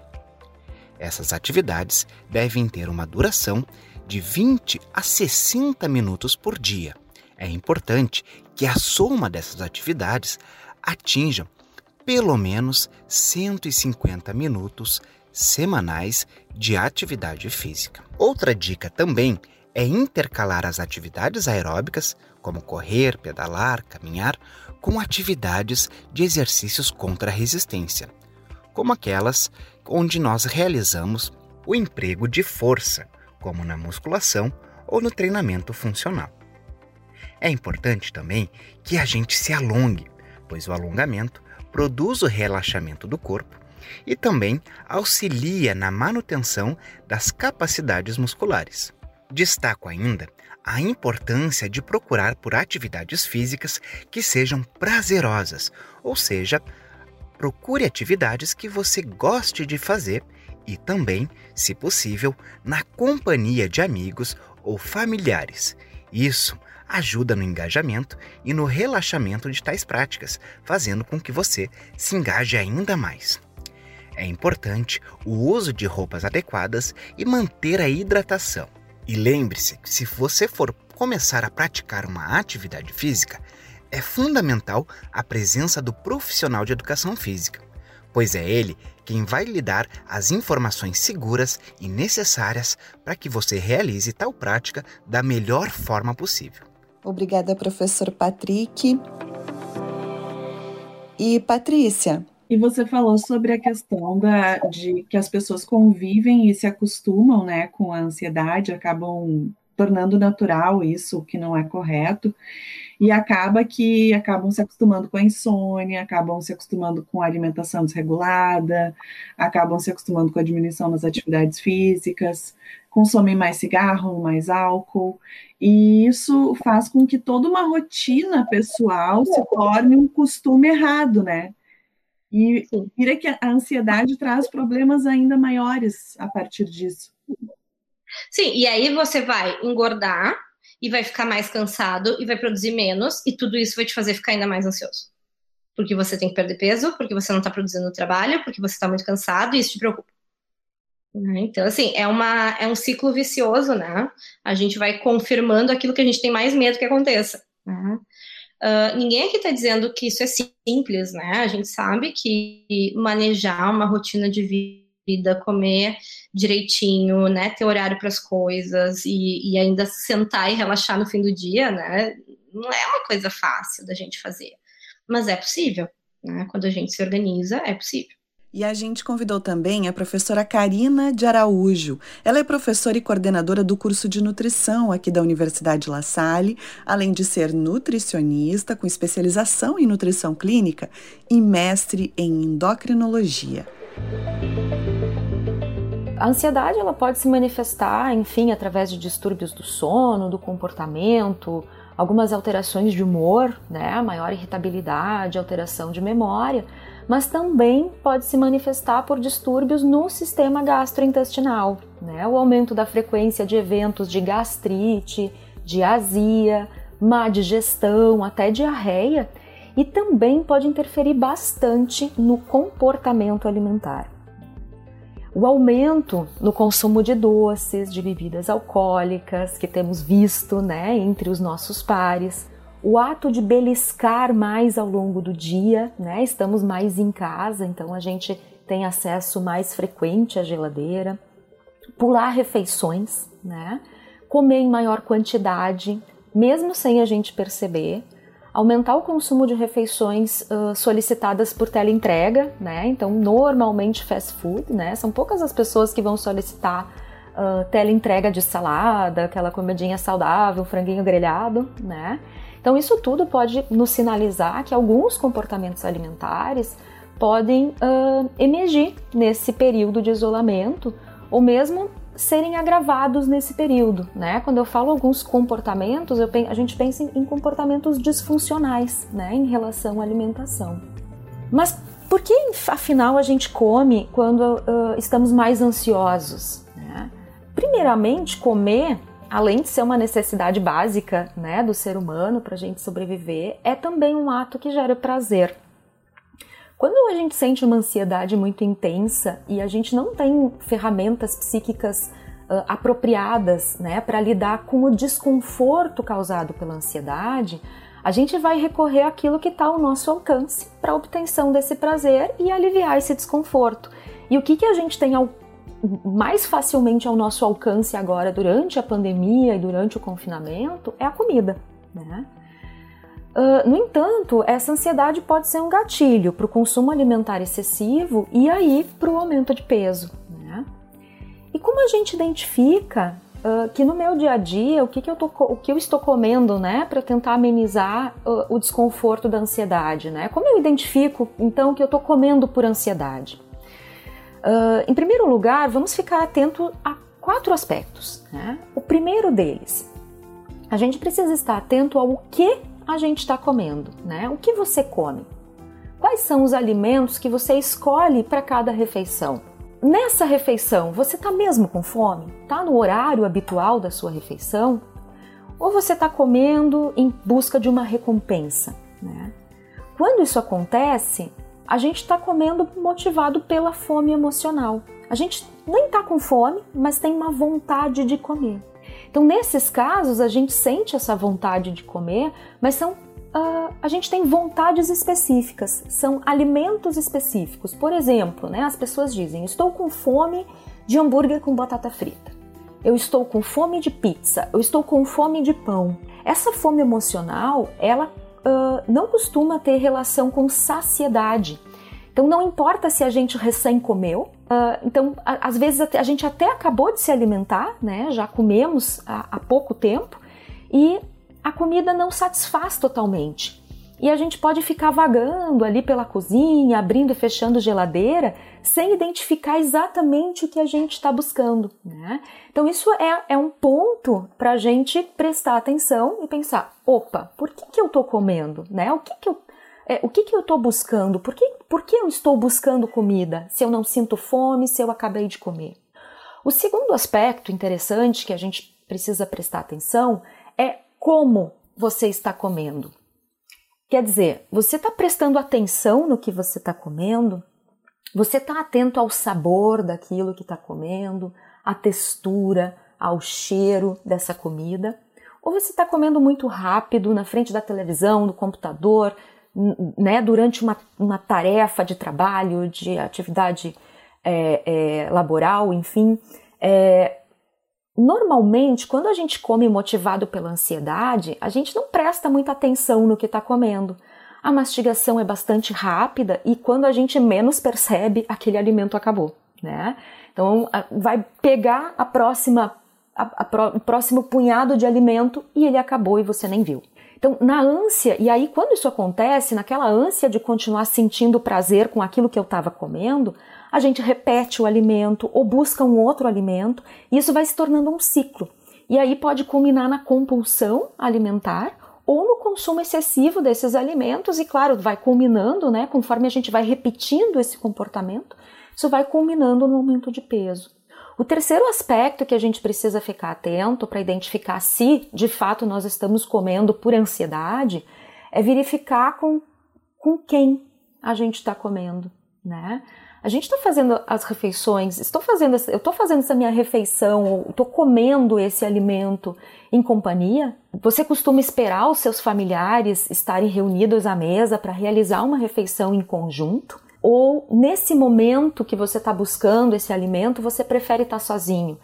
Essas atividades devem ter uma duração de 20 a 60 minutos por dia. É importante que a soma dessas atividades atinja pelo menos 150 minutos semanais de atividade física. Outra dica também é intercalar as atividades aeróbicas, como correr, pedalar, caminhar, com atividades de exercícios contra a resistência, como aquelas onde nós realizamos o emprego de força, como na musculação ou no treinamento funcional. É importante também que a gente se alongue, pois o alongamento produz o relaxamento do corpo e também auxilia na manutenção das capacidades musculares. Destaco ainda a importância de procurar por atividades físicas que sejam prazerosas, ou seja, procure atividades que você goste de fazer e também, se possível, na companhia de amigos ou familiares. Isso ajuda no engajamento e no relaxamento de tais práticas, fazendo com que você se engaje ainda mais. É importante o uso de roupas adequadas e manter a hidratação. E lembre-se que se você for começar a praticar uma atividade física, é fundamental a presença do profissional de educação física, pois é ele quem vai lhe dar as informações seguras e necessárias para que você realize tal prática da melhor forma possível. Obrigada, professor Patrick. E Patrícia, e você falou sobre a questão da, de que as pessoas convivem e se acostumam né, com a ansiedade, acabam tornando natural isso, que não é correto, e acaba que acabam se acostumando com a insônia, acabam se acostumando com a alimentação desregulada, acabam se acostumando com a diminuição das atividades físicas, consomem mais cigarro, mais álcool, e isso faz com que toda uma rotina pessoal se torne um costume errado, né? E vira que a ansiedade traz problemas ainda maiores a partir disso. Sim, e aí você vai engordar e vai ficar mais cansado e vai produzir menos, e tudo isso vai te fazer ficar ainda mais ansioso. Porque você tem que perder peso, porque você não está produzindo trabalho, porque você está muito cansado e isso te preocupa. Né? Então, assim, é, uma, é um ciclo vicioso, né? A gente vai confirmando aquilo que a gente tem mais medo que aconteça. Né? Uh, ninguém aqui está dizendo que isso é simples, né? A gente sabe que manejar uma rotina de vida, comer direitinho, né? Ter horário para as coisas e, e ainda sentar e relaxar no fim do dia, né? Não é uma coisa fácil da gente fazer, mas é possível, né? Quando a gente se organiza, é possível. E a gente convidou também a professora Karina de Araújo. Ela é professora e coordenadora do curso de nutrição aqui da Universidade La Salle, além de ser nutricionista com especialização em nutrição clínica e mestre em endocrinologia. A ansiedade ela pode se manifestar, enfim, através de distúrbios do sono, do comportamento, algumas alterações de humor, né, maior irritabilidade, alteração de memória mas também pode se manifestar por distúrbios no sistema gastrointestinal, né? O aumento da frequência de eventos de gastrite, de azia, má digestão, até diarreia, e também pode interferir bastante no comportamento alimentar. O aumento no consumo de doces, de bebidas alcoólicas, que temos visto né, entre os nossos pares, o ato de beliscar mais ao longo do dia, né? Estamos mais em casa, então a gente tem acesso mais frequente à geladeira. Pular refeições, né? Comer em maior quantidade, mesmo sem a gente perceber. Aumentar o consumo de refeições uh, solicitadas por teleentrega, né? Então, normalmente fast food, né? São poucas as pessoas que vão solicitar uh, teleentrega de salada, aquela comidinha saudável, franguinho grelhado, né? Então, isso tudo pode nos sinalizar que alguns comportamentos alimentares podem uh, emergir nesse período de isolamento ou mesmo serem agravados nesse período, né? Quando eu falo alguns comportamentos, a gente pensa em, em comportamentos disfuncionais, né, em relação à alimentação. Mas por que, afinal, a gente come quando uh, estamos mais ansiosos? Né? Primeiramente, comer além de ser uma necessidade básica né, do ser humano para a gente sobreviver, é também um ato que gera prazer. Quando a gente sente uma ansiedade muito intensa e a gente não tem ferramentas psíquicas uh, apropriadas né, para lidar com o desconforto causado pela ansiedade, a gente vai recorrer àquilo que está ao nosso alcance para a obtenção desse prazer e aliviar esse desconforto. E o que, que a gente tem ao mais facilmente ao nosso alcance agora durante a pandemia e durante o confinamento é a comida, né? Uh, no entanto, essa ansiedade pode ser um gatilho para o consumo alimentar excessivo e aí para o aumento de peso. Né? E como a gente identifica uh, que no meu dia a dia o que, que, eu, tô, o que eu estou comendo né, para tentar amenizar uh, o desconforto da ansiedade? Né? Como eu identifico então que eu estou comendo por ansiedade? Em primeiro lugar, vamos ficar atento a quatro aspectos. Né? O primeiro deles, a gente precisa estar atento ao que a gente está comendo, né? O que você come? Quais são os alimentos que você escolhe para cada refeição? Nessa refeição, você está mesmo com fome? Está no horário habitual da sua refeição? Ou você está comendo em busca de uma recompensa? Né? Quando isso acontece, a gente está comendo motivado pela fome emocional. A gente nem está com fome, mas tem uma vontade de comer. Então, nesses casos, a gente sente essa vontade de comer, mas são uh, a gente tem vontades específicas, são alimentos específicos. Por exemplo, né, as pessoas dizem: estou com fome de hambúrguer com batata frita. Eu estou com fome de pizza. Eu estou com fome de pão. Essa fome emocional, ela uh, não costuma ter relação com saciedade. Então não importa se a gente recém comeu, uh, então a, às vezes a, a, gente até acabou de se alimentar, né? Já comemos há, há pouco tempo e a comida não satisfaz totalmente. E a gente pode ficar vagando ali pela cozinha, abrindo e fechando geladeira, sem identificar exatamente o que a gente está buscando. Né? Então, isso é, é um ponto para a gente prestar atenção e pensar: opa, por que, que eu estou comendo? Né? O que, que eu é, o que, que eu estou buscando? Por que, por que eu estou buscando comida se eu não sinto fome, se eu acabei de comer? O segundo aspecto interessante que a gente precisa prestar atenção é como você está comendo. Quer dizer, você está prestando atenção no que você está comendo? Você está atento ao sabor daquilo que está comendo, à textura, ao cheiro dessa comida? Ou você está comendo muito rápido na frente da televisão, do computador, né, durante uma, uma tarefa de trabalho, de atividade é, é, laboral, enfim. É, normalmente, quando a gente come motivado pela ansiedade, a gente não presta muita atenção no que está comendo. A mastigação é bastante rápida e quando a gente menos percebe, aquele alimento acabou, né? Então, vai pegar a próxima, a, a, o próximo punhado de alimento e ele acabou e você nem viu. Então, na ânsia, e aí quando isso acontece, naquela ânsia de continuar sentindo prazer com aquilo que eu estava comendo, a gente repete o alimento ou busca um outro alimento, e isso vai se tornando um ciclo. E aí pode culminar na compulsão alimentar ou no consumo excessivo desses alimentos, e claro, vai culminando, né, conforme a gente vai repetindo esse comportamento, isso vai culminando no aumento de peso. O terceiro aspecto que a gente precisa ficar atento para identificar se de fato nós estamos comendo por ansiedade é verificar com, com quem a gente está comendo, né? A gente está fazendo as refeições, estou fazendo, eu estou fazendo essa minha refeição, estou comendo esse alimento em companhia. Você costuma esperar os seus familiares estarem reunidos à mesa para realizar uma refeição em conjunto? Ou nesse momento que você está buscando esse alimento, você prefere estar tá sozinho?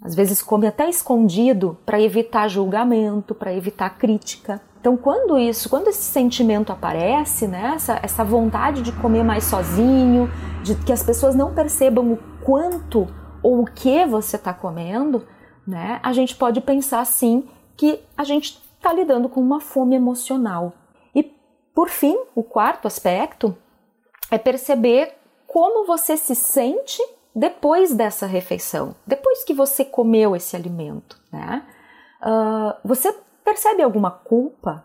Às vezes come até escondido para evitar julgamento, para evitar crítica. Então, quando isso, quando esse sentimento aparece, né, essa, essa vontade de comer mais sozinho, de que as pessoas não percebam o quanto ou o que você está comendo, né, a gente pode pensar sim que a gente está lidando com uma fome emocional. E, por fim, o quarto aspecto é perceber como você se sente depois dessa refeição, depois que você comeu esse alimento, né? Uh, você percebe alguma culpa,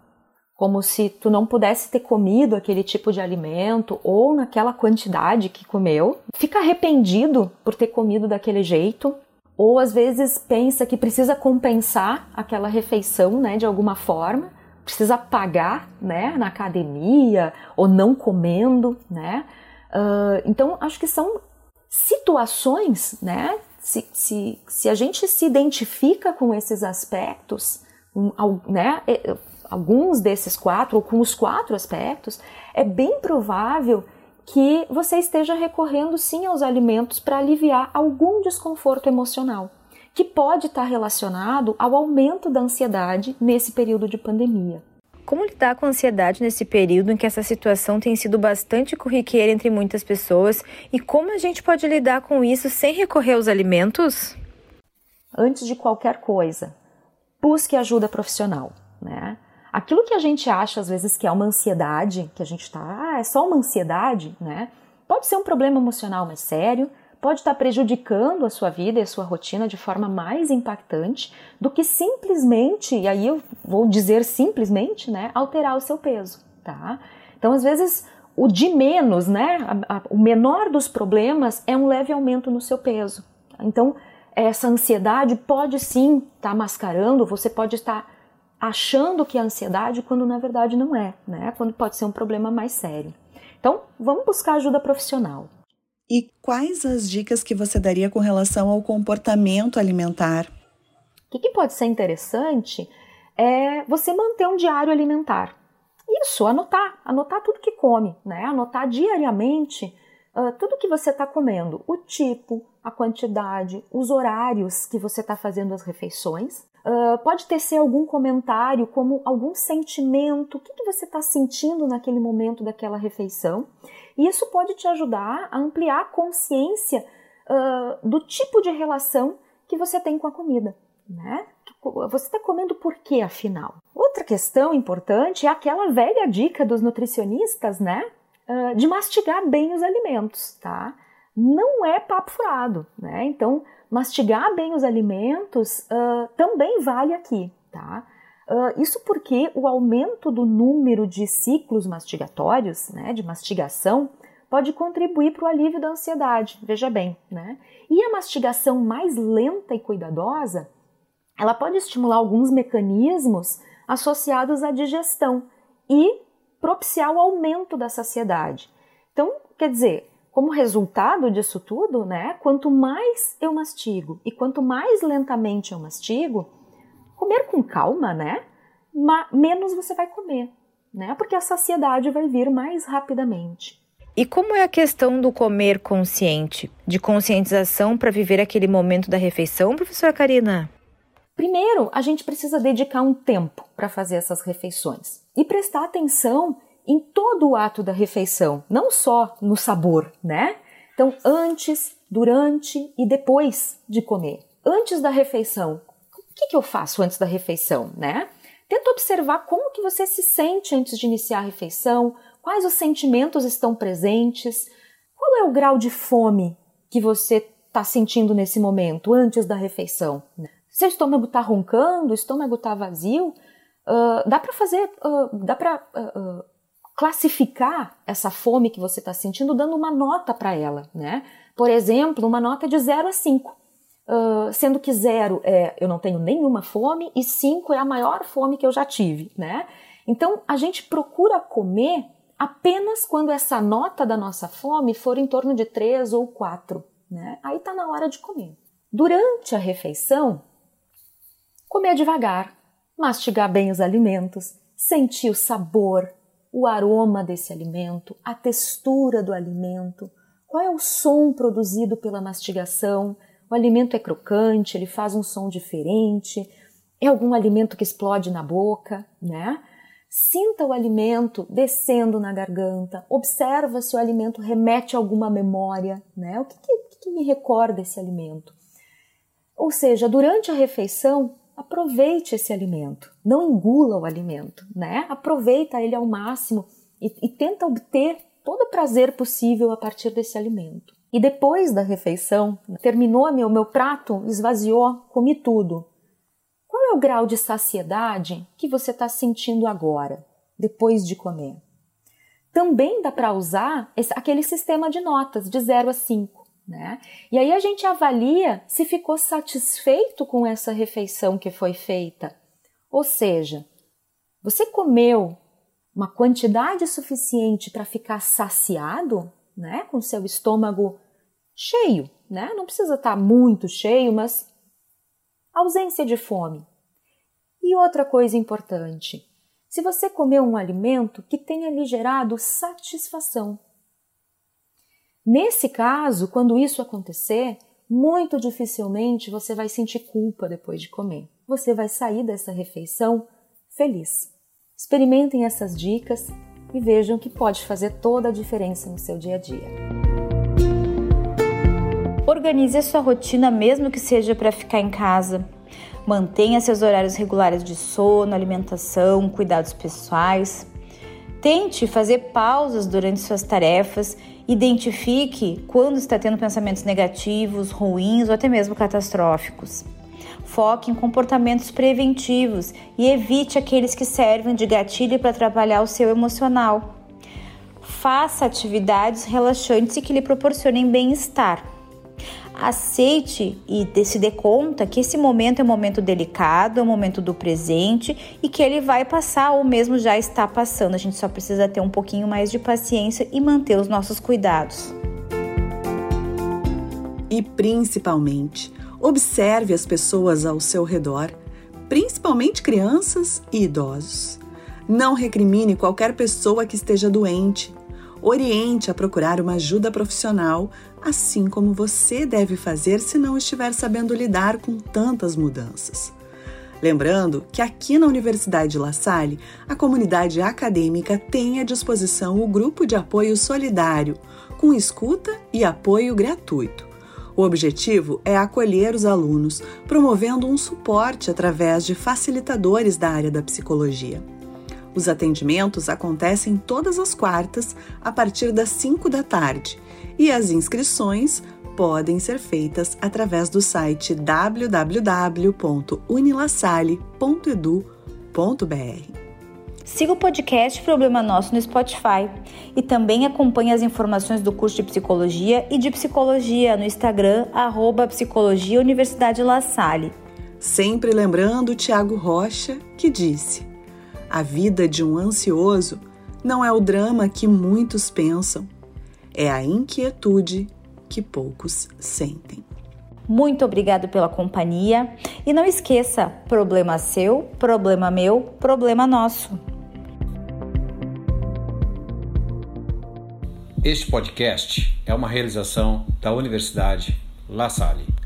como se tu não pudesse ter comido aquele tipo de alimento ou naquela quantidade que comeu? Fica arrependido por ter comido daquele jeito? Ou às vezes pensa que precisa compensar aquela refeição, né, de alguma forma? Precisa pagar, né, na academia ou não comendo, né? Uh, então acho que são situações, né? Se, se, se a gente se identifica com esses aspectos, um, né, alguns desses quatro, ou com os quatro aspectos, é bem provável que você esteja recorrendo sim aos alimentos para aliviar algum desconforto emocional que pode estar relacionado ao aumento da ansiedade nesse período de pandemia. Como lidar com a ansiedade nesse período em que essa situação tem sido bastante corriqueira entre muitas pessoas e como a gente pode lidar com isso sem recorrer aos alimentos? Antes de qualquer coisa, busque ajuda profissional, né? Aquilo que a gente acha às vezes que é uma ansiedade, que a gente está, ah, é só uma ansiedade, né? Pode ser um problema emocional mais sério, pode estar prejudicando a sua vida e a sua rotina de forma mais impactante do que simplesmente, e aí eu vou dizer simplesmente, né, alterar o seu peso, tá? Então, às vezes, o de menos, né, a, a, o menor dos problemas é um leve aumento no seu peso. Então, essa ansiedade pode sim estar tá mascarando, você pode estar achando que é ansiedade quando na verdade não é, né? Quando pode ser um problema mais sério. Então, vamos buscar ajuda profissional. E quais as dicas que você daria com relação ao comportamento alimentar? O que, pode ser interessante é você manter um diário alimentar. Isso, anotar, anotar tudo que come, né? Anotar diariamente uh, tudo que você está comendo, o tipo, a quantidade, os horários que você está fazendo as refeições. Uh, pode ter ser algum comentário, como algum sentimento, o que, que você está sentindo naquele momento daquela refeição. E isso pode te ajudar a ampliar a consciência uh, do tipo de relação que você tem com a comida. Né? Você está comendo por quê, afinal? Outra questão importante é aquela velha dica dos nutricionistas, né? Uh, de mastigar bem os alimentos, tá? Não é papo furado, né? Então, mastigar bem os alimentos uh, também vale aqui, tá? Uh, isso porque o aumento do número de ciclos mastigatórios, né, de mastigação, pode contribuir para o alívio da ansiedade, veja bem, né? E a mastigação mais lenta e cuidadosa, ela pode estimular alguns mecanismos associados à digestão e propiciar o aumento da saciedade. Então, quer dizer, como resultado disso tudo, né, quanto mais eu mastigo e quanto mais lentamente eu mastigo, comer com calma, né, menos você vai comer, né, porque a saciedade vai vir mais rapidamente. E como é a questão do comer consciente, de conscientização para viver aquele momento da refeição, professora Karina? Primeiro, a gente precisa dedicar um tempo para fazer essas refeições e prestar atenção em todo o ato da refeição, não só no sabor, né? Então, antes, durante e depois de comer. Antes da refeição, o que, que eu faço antes da refeição, né? Tenta observar como que você se sente antes de iniciar a refeição, quais os sentimentos estão presentes, qual é o grau de fome que você está sentindo nesse momento, antes da refeição. Se o estômago está roncando, o estômago está vazio, uh, dá para fazer, uh, dá para uh, classificar essa fome que você está sentindo dando uma nota para ela, né? Por exemplo, uma nota de 0 a 5. Uh, sendo que 0 é eu não tenho nenhuma fome e 5 é a maior fome que eu já tive, né? Então a gente procura comer apenas quando essa nota da nossa fome for em torno de 3 ou 4, né? Aí está na hora de comer. Durante a refeição, comer devagar, mastigar bem os alimentos, sentir o sabor, o aroma desse alimento, a textura do alimento, qual é o som produzido pela mastigação. O alimento é crocante, ele faz um som diferente, é algum alimento que explode na boca, né? Sinta o alimento descendo na garganta, observa se o alimento remete a alguma memória, né? O que, que, que me recorda esse alimento? Ou seja, durante a refeição, aproveite esse alimento, não engula o alimento, né? Aproveita ele ao máximo e, e tenta obter todo o prazer possível a partir desse alimento. E depois da refeição, terminou meu, meu prato, esvaziou, comi tudo. Qual é o grau de saciedade que você está sentindo agora, depois de comer? Também dá para usar esse, aquele sistema de notas de 0 a 5. Né? E aí a gente avalia se ficou satisfeito com essa refeição que foi feita. Ou seja, você comeu uma quantidade suficiente para ficar saciado, né? Com seu estômago cheio, né? Não precisa estar tá muito cheio, mas ausência de fome. E outra coisa importante, se você comeu um alimento que tenha lhe gerado satisfação, Nesse caso, quando isso acontecer, muito dificilmente você vai sentir culpa depois de comer. Você vai sair dessa refeição feliz. Experimentem essas dicas e vejam que pode fazer toda a diferença no seu dia a dia. Organize a sua rotina, mesmo que seja para ficar em casa. Mantenha seus horários regulares de sono, alimentação, cuidados pessoais. Tente fazer pausas durante suas tarefas Identifique quando está tendo pensamentos negativos, ruins ou até mesmo catastróficos. Foque em comportamentos preventivos e evite aqueles que servem de gatilho para atrapalhar o seu emocional. Faça atividades relaxantes e que lhe proporcionem bem-estar aceite e se dê conta que esse momento é um momento delicado, é um momento do presente e que ele vai passar ou mesmo já está passando. A gente só precisa ter um pouquinho mais de paciência e manter os nossos cuidados. E principalmente, observe as pessoas ao seu redor, principalmente crianças e idosos. Não recrimine qualquer pessoa que esteja doente. Oriente a procurar uma ajuda profissional assim como você deve fazer se não estiver sabendo lidar com tantas mudanças. Lembrando que aqui na Universidade La Salle, a comunidade acadêmica tem à disposição o grupo de apoio solidário, com escuta e apoio gratuito. O objetivo é acolher os alunos, promovendo um suporte através de facilitadores da área da psicologia. Os atendimentos acontecem todas as quartas, a partir das 5 da tarde, e as inscrições podem ser feitas através do site www.unilassale.edu.br. Siga o podcast Problema Nosso no Spotify e também acompanhe as informações do curso de Psicologia e de Psicologia no Instagram, arroba Psicologia Universidade La Salle. Sempre lembrando Tiago Rocha, que disse: A vida de um ansioso não é o drama que muitos pensam é a inquietude que poucos sentem. Muito obrigado pela companhia e não esqueça: problema seu, problema meu, problema nosso. Este podcast é uma realização da Universidade La Salle.